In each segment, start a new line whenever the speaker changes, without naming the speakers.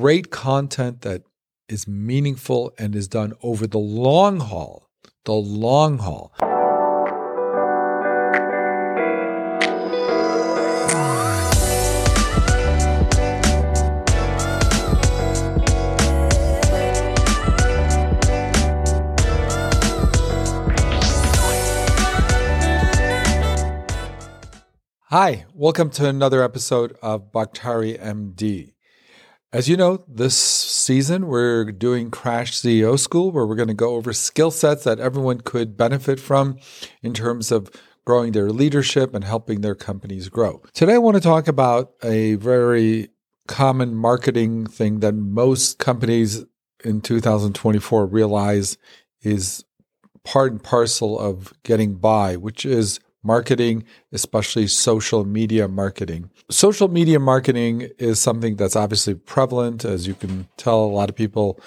great content that is meaningful and is done over the long haul. The long haul. Hi, welcome to another episode of Baktari MD. As you know, this season we're doing Crash CEO School where we're going to go over skill sets that everyone could benefit from in terms of growing their leadership and helping their companies grow. Today I want to talk about a very common marketing thing that most companies in 2024 realize is part and parcel of getting by, which is marketing, especially social media marketing. Social media marketing is something that's obviously prevalent. As you can tell, a lot of people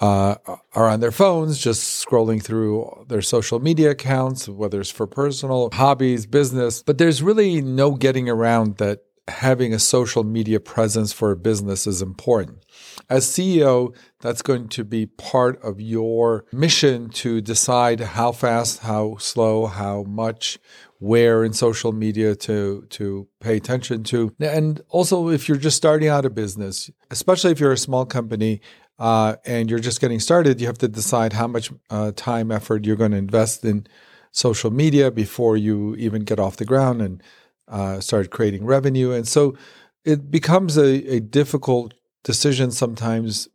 uh, are on their phones just scrolling through their social media accounts, whether it's for personal, hobbies, business. But there's really no getting around that having a social media presence for a business is important. As CEO, that's going to be part of your mission to decide how fast, how slow, how much, where in social media to to pay attention to. And also if you're just starting out a business, especially if you're a small company, uh, and you're just getting started, you have to decide how much uh, time, effort you're going to invest in social media before you even get off the ground and uh, start creating revenue. And so it becomes a, a difficult decision sometimes,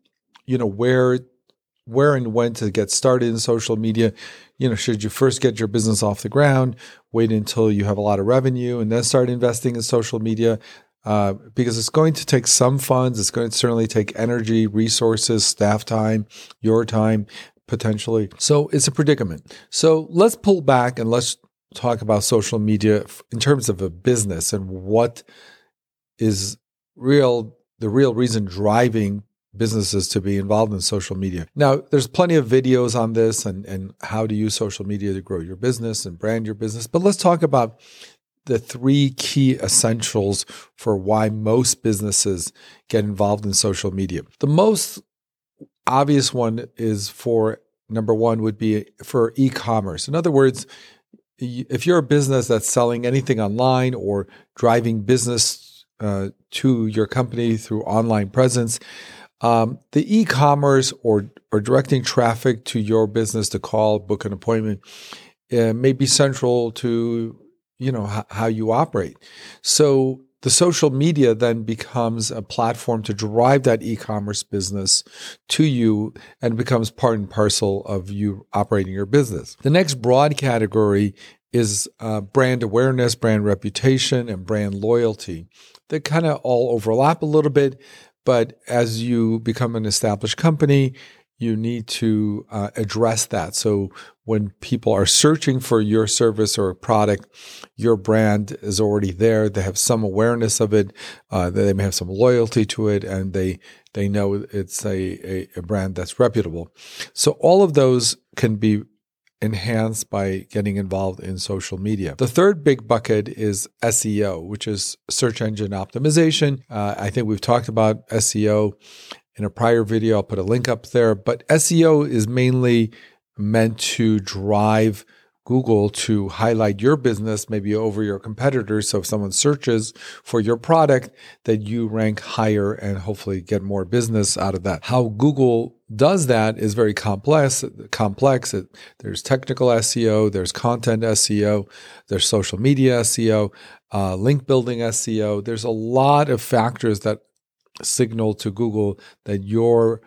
you know, where where and when to get started in social media. You know, should you first get your business off the ground, wait until you have a lot of revenue, and then start investing in social media? Uh, because it's going to take some funds. It's going to certainly take energy, resources, staff time, your time, potentially. So it's a predicament. So let's pull back and let's talk about social media in terms of a business and what is real the real reason driving businesses to be involved in social media. Now, there's plenty of videos on this and, and how to use social media to grow your business and brand your business. But let's talk about the three key essentials for why most businesses get involved in social media. The most obvious one is for number one would be for e-commerce. In other words, if you're a business that's selling anything online or driving business uh, to your company through online presence, um, the e-commerce or or directing traffic to your business to call, book an appointment, uh, may be central to you know h- how you operate. So the social media then becomes a platform to drive that e-commerce business to you and becomes part and parcel of you operating your business. The next broad category is uh, brand awareness, brand reputation, and brand loyalty. They kind of all overlap a little bit, but as you become an established company, you need to uh, address that. So when people are searching for your service or product, your brand is already there. They have some awareness of it. Uh, they may have some loyalty to it, and they they know it's a, a, a brand that's reputable. So all of those can be enhanced by getting involved in social media. The third big bucket is SEO, which is search engine optimization. Uh, I think we've talked about SEO in a prior video. I'll put a link up there, but SEO is mainly meant to drive Google to highlight your business maybe over your competitors. So if someone searches for your product, that you rank higher and hopefully get more business out of that. How Google does that is very complex. Complex. It, there's technical SEO, there's content SEO, there's social media SEO, uh, link building SEO. There's a lot of factors that signal to Google that your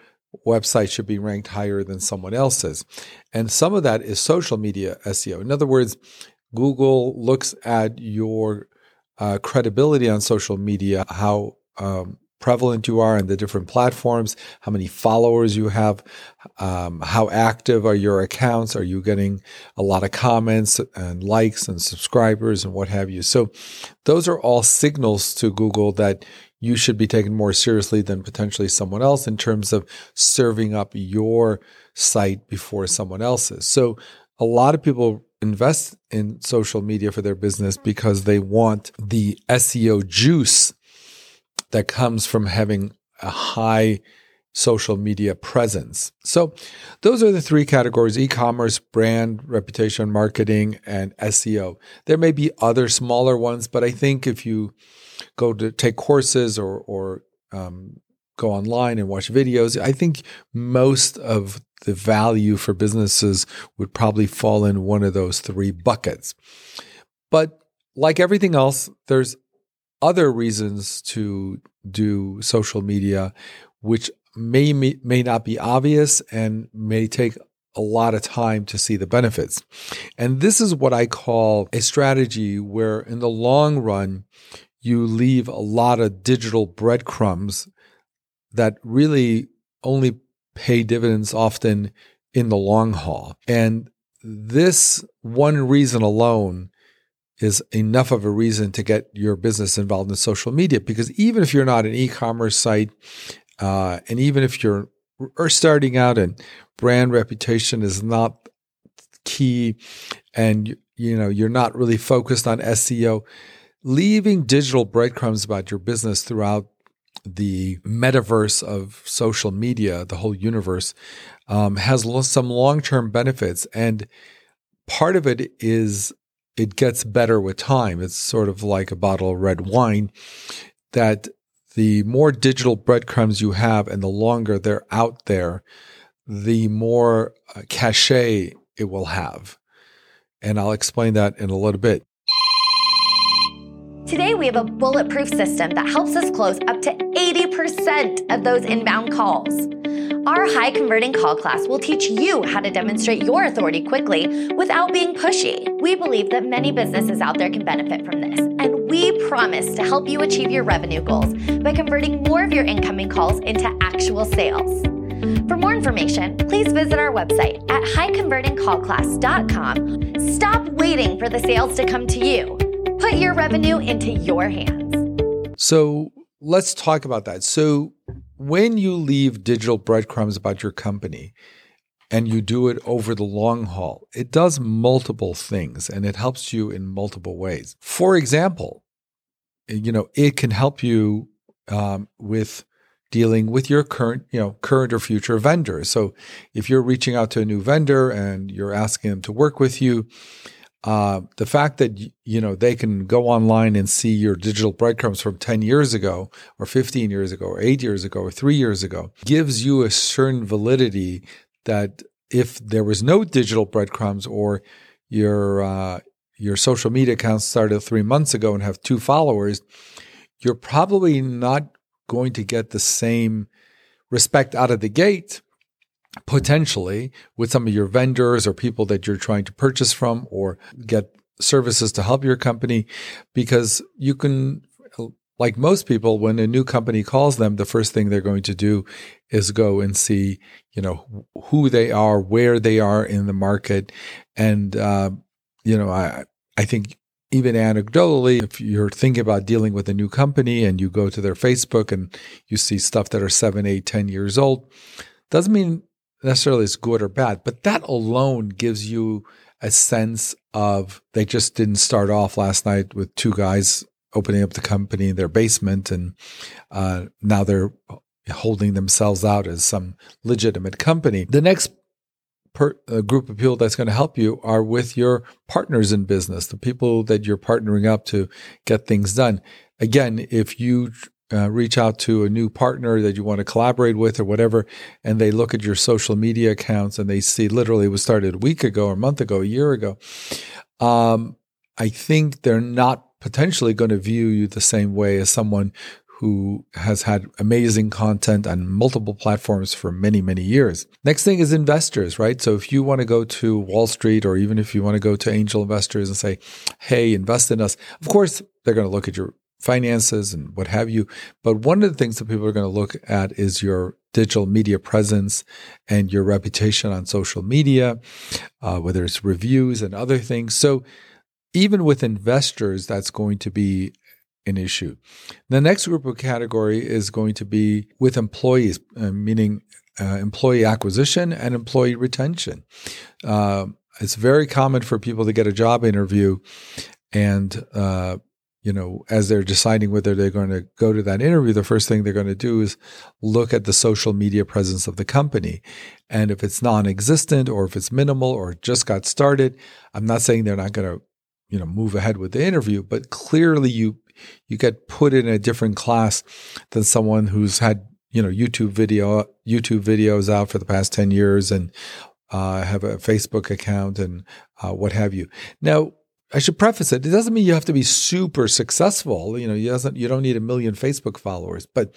website should be ranked higher than someone else's. And some of that is social media SEO. In other words, Google looks at your uh, credibility on social media, how um, prevalent you are in the different platforms, how many followers you have, um, how active are your accounts, are you getting a lot of comments and likes and subscribers and what have you. So those are all signals to Google that you should be taken more seriously than potentially someone else in terms of serving up your site before someone else's. So a lot of people invest in social media for their business because they want the SEO juice that comes from having a high social media presence. So those are the three categories e-commerce, brand, reputation, marketing, and SEO. There may be other smaller ones, but I think if you go to take courses or, or um, go online and watch videos, I think most of the value for businesses would probably fall in one of those three buckets. But like everything else, there's other reasons to do social media, which may, may, may not be obvious and may take a lot of time to see the benefits. And this is what I call a strategy where in the long run, you leave a lot of digital breadcrumbs that really only pay dividends often in the long haul. And this one reason alone is enough of a reason to get your business involved in social media because even if you're not an e-commerce site uh, and even if you're starting out and brand reputation is not key and you know you're not really focused on SEO leaving digital breadcrumbs about your business throughout the metaverse of social media, the whole universe, um, has some long term benefits. And part of it is it gets better with time. It's sort of like a bottle of red wine that the more digital breadcrumbs you have and the longer they're out there, the more uh, cachet it will have. And I'll explain that in a little bit.
Today, we have a bulletproof system that helps us close up to 80% of those inbound calls. Our high converting call class will teach you how to demonstrate your authority quickly without being pushy. We believe that many businesses out there can benefit from this, and we promise to help you achieve your revenue goals by converting more of your incoming calls into actual sales. For more information, please visit our website at highconvertingcallclass.com. Stop waiting for the sales to come to you put your revenue into your hands.
So let's talk about that. So when you leave digital breadcrumbs about your company and you do it over the long haul, it does multiple things and it helps you in multiple ways. For example, you know, it can help you um, with dealing with your current, you know, current or future vendors. So if you're reaching out to a new vendor and you're asking them to work with you, uh, the fact that you know they can go online and see your digital breadcrumbs from 10 years ago or 15 years ago or 8 years ago or 3 years ago gives you a certain validity that if there was no digital breadcrumbs or your uh, your social media account started 3 months ago and have two followers you're probably not going to get the same respect out of the gate potentially with some of your vendors or people that you're trying to purchase from or get services to help your company because you can like most people when a new company calls them the first thing they're going to do is go and see you know who they are where they are in the market. And uh, you know i i think even anecdotally if you're thinking about dealing with a new company and you go to their facebook and you see stuff that are seven eight ten years old doesn't mean necessarily is good or bad, but that alone gives you a sense of they just didn't start off last night with two guys opening up the company in their basement and uh, now they're holding themselves out as some legitimate company. The next per, uh, group of people that's going to help you are with your partners in business, the people that you're partnering up to get things done. Again, if you uh, reach out to a new partner that you want to collaborate with or whatever, and they look at your social media accounts and they see literally it was started a week ago or a month ago, a year ago, um, I think they're not potentially going to view you the same way as someone who has had amazing content on multiple platforms for many, many years. Next thing is investors, right? So if you want to go to Wall Street or even if you want to go to angel investors and say, hey, invest in us, of course, they're going to look at your finances and what have you. But one of the things that people are going to look at is your digital media presence and your reputation on social media, uh, whether it's reviews and other things. So even with investors, that's going to be an issue. The next group of category is going to be with employees, uh, meaning uh, employee acquisition and employee retention. Uh, it's very common for people to get a job interview and uh, you know, as they're deciding whether they're going to go to that interview, the first thing they're going to do is look at the social media presence of the company. And if it's non existent or if it's minimal or just got started, I'm not saying they're not going to, you know, move ahead with the interview, but clearly you you get put in a different class than someone who's had, you know, YouTube video YouTube videos out for the past 10 years and uh, have a Facebook account and uh, what have you. Now, I should preface it. It doesn't mean you have to be super successful. You know, you doesn't you don't need a million Facebook followers, but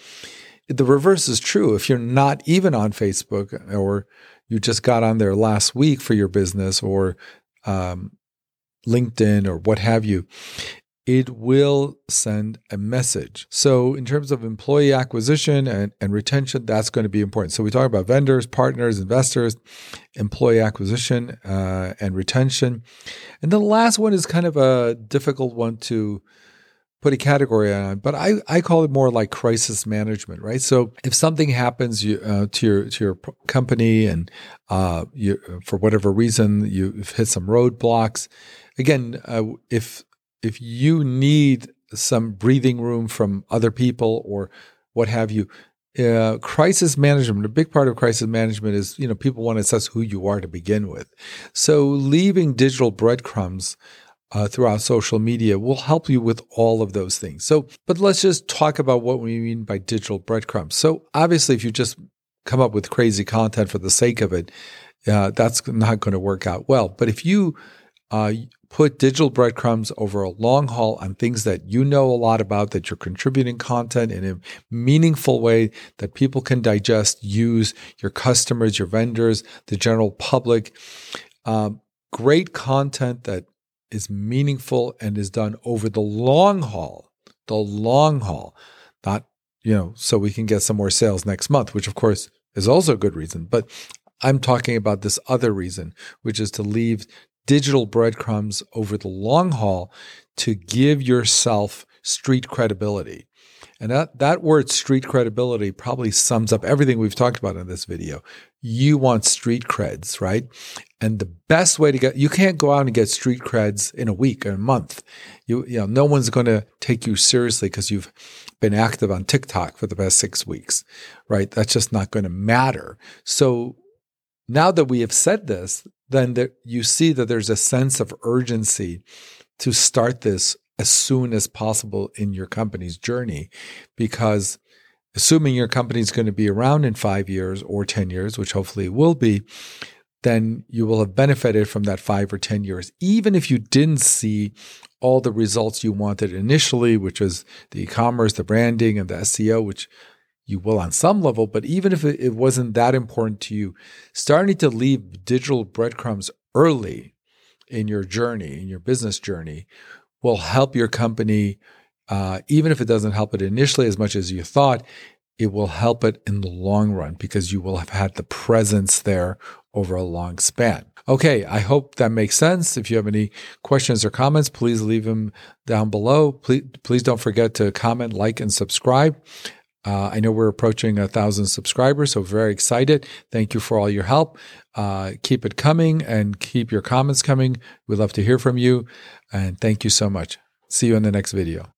the reverse is true. If you're not even on Facebook or you just got on there last week for your business or um, LinkedIn or what have you, it will send a message. So, in terms of employee acquisition and, and retention, that's going to be important. So, we talk about vendors, partners, investors, employee acquisition, uh, and retention. And the last one is kind of a difficult one to put a category on, but I, I call it more like crisis management, right? So if something happens you, uh, to your to your company and uh, you, for whatever reason you've hit some roadblocks, again, uh, if if you need some breathing room from other people or what have you, uh, crisis management, a big part of crisis management is, you know, people want to assess who you are to begin with. So leaving digital breadcrumbs uh, throughout social media will help you with all of those things. So, but let's just talk about what we mean by digital breadcrumbs. So obviously, if you just come up with crazy content for the sake of it, uh, that's not going to work out well. But if you uh, put digital breadcrumbs over a long haul on things that you know a lot about, that you're contributing content in a meaningful way that people can digest, use, your customers, your vendors, the general public. Um, great content that is meaningful and is done over the long haul, the long haul, not, you know, so we can get some more sales next month, which of course is also a good reason. But I'm talking about this other reason, which is to leave digital breadcrumbs over the long haul to give yourself street credibility. And that, that word street credibility probably sums up everything we've talked about in this video. You want street creds, right? And the best way to get, you can't go out and get street creds in a week or a month. You, you know, no one's going to take you seriously because you've been active on TikTok for the past six weeks, right? That's just not going to matter. So now that we have said this, then there, you see that there's a sense of urgency to start this as soon as possible in your company's journey. Because assuming your company is going to be around in five years or 10 years, which hopefully it will be, then you will have benefited from that five or 10 years, even if you didn't see all the results you wanted initially, which was the e commerce, the branding, and the SEO, which you will on some level, but even if it, wasn't that important to you, starting to leave digital breadcrumbs early in your journey, in your business journey, will help your company, uh, even if it doesn't help it initially as much as you thought, it will help it in the long run because you will have had the presence there over a long span. Okay, I hope that makes sense. If you have any questions or comments, please leave them down below. Please, please don't forget to comment, like, and subscribe. Uh, I know we're approaching a thousand subscribers, so very excited. Thank you for all your help. Uh, keep it coming and keep your comments coming. We'd love to hear from you. And thank you so much. See you in the next video.